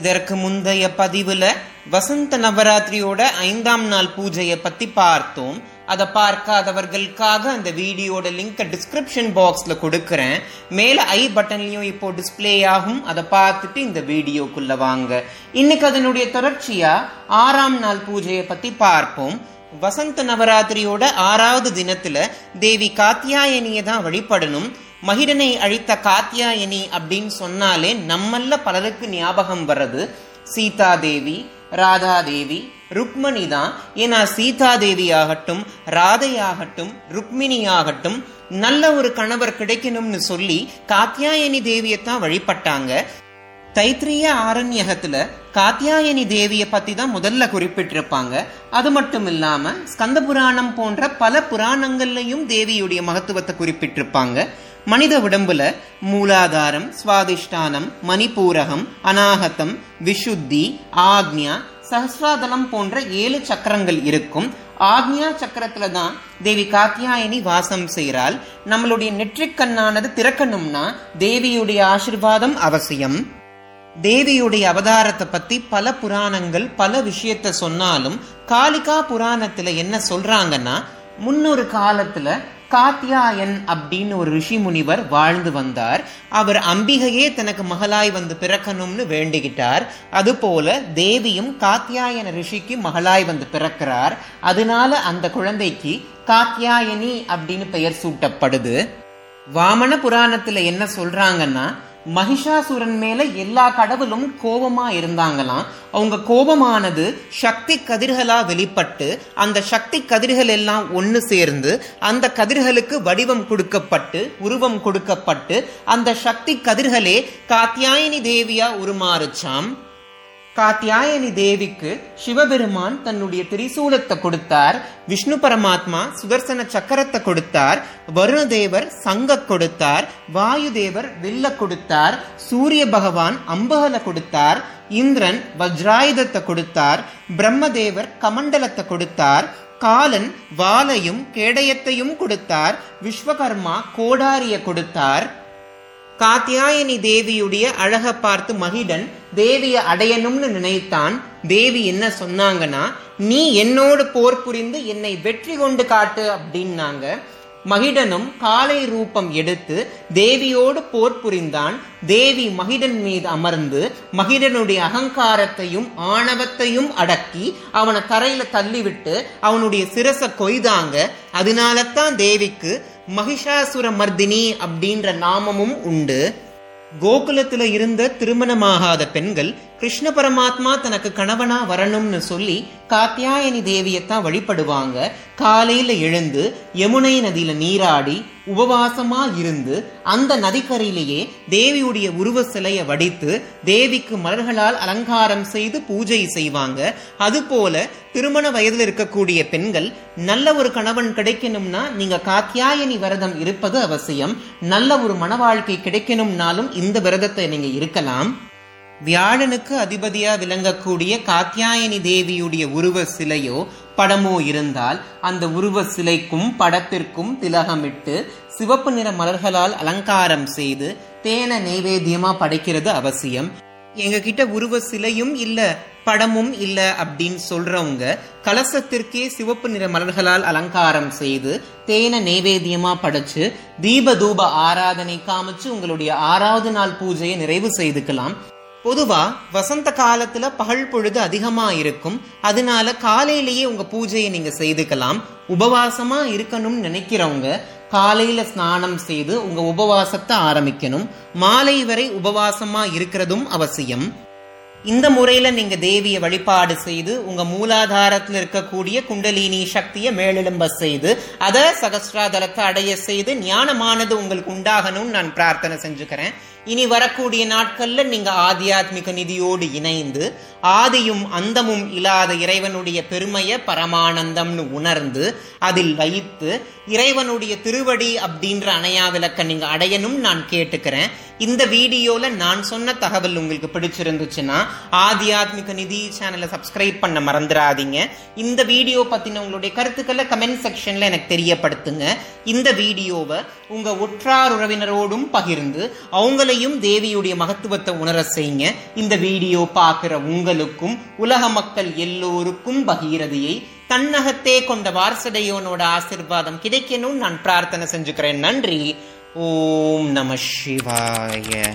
இதற்கு முந்தைய பதிவுல வசந்த நவராத்திரியோட ஐந்தாம் நாள் பூஜையை பத்தி பார்த்தோம். அதை பார்க்காதவர்களுக்காக அந்த வீடியோட லிங்க் டிஸ்கிரிப்ஷன் பாக்ஸ்ல கொடுக்கறேன். மேல ஐ பட்டன்லயும் இப்போ டிஸ்பிளே ஆகும். அதை பார்த்துட்டு இந்த வீடியோக்குள்ள வாங்க. இன்னைக்கு அதனுடைய தொடர்ச்சியா ஆறாம் நாள் பூஜையை பத்தி பார்ப்போம். வசந்த நவராத்திரியோட ஆறாவது தினத்துல தேவி காத்தியாயனியை தான் வழிபடணும். மகிடனை அழித்த காத்தியாயனி அப்படின்னு சொன்னாலே நம்மல்ல பலருக்கு ஞாபகம் வர்றது சீதா தேவி ராதா தேவி ருக்மணி தான். ஏன்னா சீதா தேவி ஆகட்டும் ராதையாகட்டும் ருக்மிணி ஆகட்டும் நல்ல ஒரு கணவர் கிடைக்கணும்னு சொல்லி காத்தியாயனி தேவியைத்தான் வழிபட்டாங்க. தைத்திரிய ஆரண்யகத்துல காத்தியாயனி தேவிய பத்தி தான் முதல்ல குறிப்பிட்டிருப்பாங்க. அது மட்டும் இல்லாம ஸ்கந்த புராணம் போன்ற பல புராணங்கள்லையும் தேவியுடைய மகத்துவத்தை குறிப்பிட்டிருப்பாங்க. மனித உடம்புல மூலாதாரம் சுவாதிஷ்டானம் மணிப்பூரகம் அநாகதம் விஷுத்தி ஆக்ஞா சஹஸ்ராதலம் போன்ற ஏழு சக்கரங்கள் இருக்கும். ஆக்ஞா சக்கரத்துல தான் தேவி காத்தியாயினி வாசம் செய்கிறாள். நம்மளுடைய நெற்றிக்கண்ணானது திறக்கணும்னா தேவியுடைய ஆசிர்வாதம் அவசியம். தேவியுடைய அவதாரத்தை பத்தி பல புராணங்கள் பல விஷயத்த சொன்னாலும் காளிகா புராணத்துல என்ன சொல்றாங்கன்னா முன்னொரு காலத்துல காத்தியாயன் அப்படின்னு ஒரு ரிஷி முனிவர் வாழ்ந்து வந்தார். அவர் அம்பிகையே தனக்கு மகளாய் வந்து பிறக்கணும்னு வேண்டிக்கிட்டார். அதுபோல தேவியும் காத்தியாயன ரிஷிக்கு மகளாய் வந்து பிறக்கிறார். அதனால அந்த குழந்தைக்கு காத்தியாயனி அப்படின்னு பெயர் சூட்டப்படுது. வாமன புராணத்துல என்ன சொல்றாங்கன்னா மகிஷாசுரன் மேல எல்லா கடவுளும் கோபமா இருந்தாங்களாம். அவங்க கோபமானது சக்தி கதிர்களா வெளிப்பட்டு அந்த சக்தி கதிர்கள் எல்லாம் ஒன்று சேர்ந்து அந்த கதிர்களுக்கு வடிவம் கொடுக்கப்பட்டு உருவம் கொடுக்கப்பட்டு அந்த சக்தி கதிர்களே காத்தியாயினி தேவியா உருமாறுச்சாம். காத்தியாயனி தேவிக்கு சிவபெருமான் தன்னுடைய திரிசூலத்தை கொடுத்தார் விஷ்ணு பரமாத்மா சுதர்சன சக்கரத்தை கொடுத்தார் வருணதேவர் சங்க கொடுத்தார் வாயு தேவர் வில்ல கொடுத்தார் சூரிய பகவான் அம்பகலை கொடுத்தார் இந்திரன் வஜ்ராயுதத்தை கொடுத்தார் பிரம்மதேவர் கமண்டலத்தை கொடுத்தார் காலன் வாலையும் கேடயத்தையும் கொடுத்தார் விஸ்வகர்மா கோடாரிய கொடுத்தார். காத்தியாயனி தேவியுடைய அழக பார்த்து மகிடன் தேவியை அடையணும்னு நினைத்தான். தேவி என்ன சொன்னாங்கன்னா நீ என்னோடு போர் புரிந்து என்னை வெற்றி கொண்டு காட்டு அப்படின்னாங்க. மகிடனும் காலை ரூபம் எடுத்து தேவியோடு போர் புரிந்தான். தேவி மகிடன் மீது அமர்ந்து மகிடனுடைய அகங்காரத்தையும் ஆணவத்தையும் அடக்கி அவனை தரையில தள்ளிவிட்டு அவனுடைய சிரச கொய்தாங்க. அதனால தான் தேவிக்கு மகிஷாசுர மர்தினி அப்படின்ற நாமமும் உண்டு. கோகுலத்துல இருந்த திருமணமாகாத பெண்கள் கிருஷ்ண பரமாத்மா தனக்கு கணவனா வரணும்னு சொல்லி காத்தியாயனி தேவியத்தான் வழிபடுவாங்க. காலையில எழுந்து யமுனை நதியில நீராடி உபவாசமா இருந்து அந்த நதிக்கரையிலேயே தேவியுடைய உருவ சிலையை வடித்து தேவிக்கு மலர்களால் அலங்காரம் செய்து பூஜை செய்வாங்க. அதுபோல திருமண வயதில் இருக்கக்கூடிய பெண்கள் நல்ல ஒரு கணவன் கிடைக்கணும்னா நீங்க காத்தியாயனி விரதம் இருப்பது அவசியம். நல்ல ஒரு மன வாழ்க்கை கிடைக்கணும்னாலும் இந்த விரதத்தை நீங்க இருக்கலாம். வியாழனுக்கு அதிபதியா விளங்கக்கூடிய காத்தியாயனி தேவியுடைய உருவ சிலையோ படமோ இருந்தால் அந்த உருவ சிலைக்கும் படத்திற்கும் திலகமிட்டு சிவப்பு நிற மலர்களால் அலங்காரம் செய்து தேன நைவேத்தியமா படைக்கிறது அவசியம். எங்ககிட்ட உருவ சிலையும் இல்ல படமும் இல்ல அப்படின்னு சொல்றவங்க கலசத்திற்கே சிவப்பு நிற மலர்களால் அலங்காரம் செய்து தேன நைவேத்தியமா படைச்சு தீப தூப ஆராதனை காமிச்சு உங்களுடைய ஆறாவது நாள் பூஜையை நிறைவு செய்துக்கலாம். பொதுவா வசந்த காலத்துல பகல் பொழுது அதிகமா இருக்கும். அதனால காலையிலேயே உங்க பூஜையை நீங்க செய்துக்கலாம். உபவாசமா இருக்கணும்னு நினைக்கிறவங்க காலையில ஸ்நானம் செய்து உங்க உபவாசத்தை ஆரம்பிக்கணும். மாலை வரை உபவாசமா இருக்கிறதும் அவசியம். இந்த முறையில நீங்க தேவியை வழிபாடு செய்து உங்க மூலாதாரத்தில் இருக்கக்கூடிய குண்டலினி சக்தியை மேலெழும்ப செய்து அத சகஸ்ராதலத்தை அடைய செய்து ஞானமானது உங்களுக்கு உண்டாகணும்னு நான் பிரார்த்தனை செஞ்சுக்கிறேன். இனி வரக்கூடிய நாட்கள்ல நீங்க ஆத்தியாத்மிக நிதியோடு இணைந்து ஆதியும் அந்தமும் இல்லாத இறைவனுடைய பெருமையை பரமானந்தம்னு உணர்ந்து அதில் வைத்து இறைவனுடைய திருவடி அப்படின்ற அணையா விளக்க நீங்க அடையணும் நான் கேட்டுக்கிறேன். இந்த வீடியோல நான் சொன்ன தகவல் உங்களுக்கு பிடிச்சிருந்துச்சுன்னா ஆத்தியாத்மிக நிதி சேனலை சப்ஸ்கிரைப் பண்ண மறந்துடாதீங்க. இந்த வீடியோ பத்தின உங்களுடைய கருத்துக்களை கமெண்ட் செக்ஷன்ல எனக்கு தெரியப்படுத்துங்க. இந்த வீடியோவை உங்கள் உற்றார் உறவினரோடும் பகிர்ந்து அவங்களையும் தேவியுடைய மகத்துவத்தை உணர செய்யுங்க. இந்த வீடியோ பார்க்குற உங்களுக்கும் உலக மக்கள் எல்லோருக்கும் பகீரதியை தன்னகத்தே கொண்ட வாரசடையோனோட ஆசிர்வாதம் கிடைக்கணும் நான் பிரார்த்தனை செஞ்சுக்கிறேன். நன்றி. ஓம் நம சிவாய.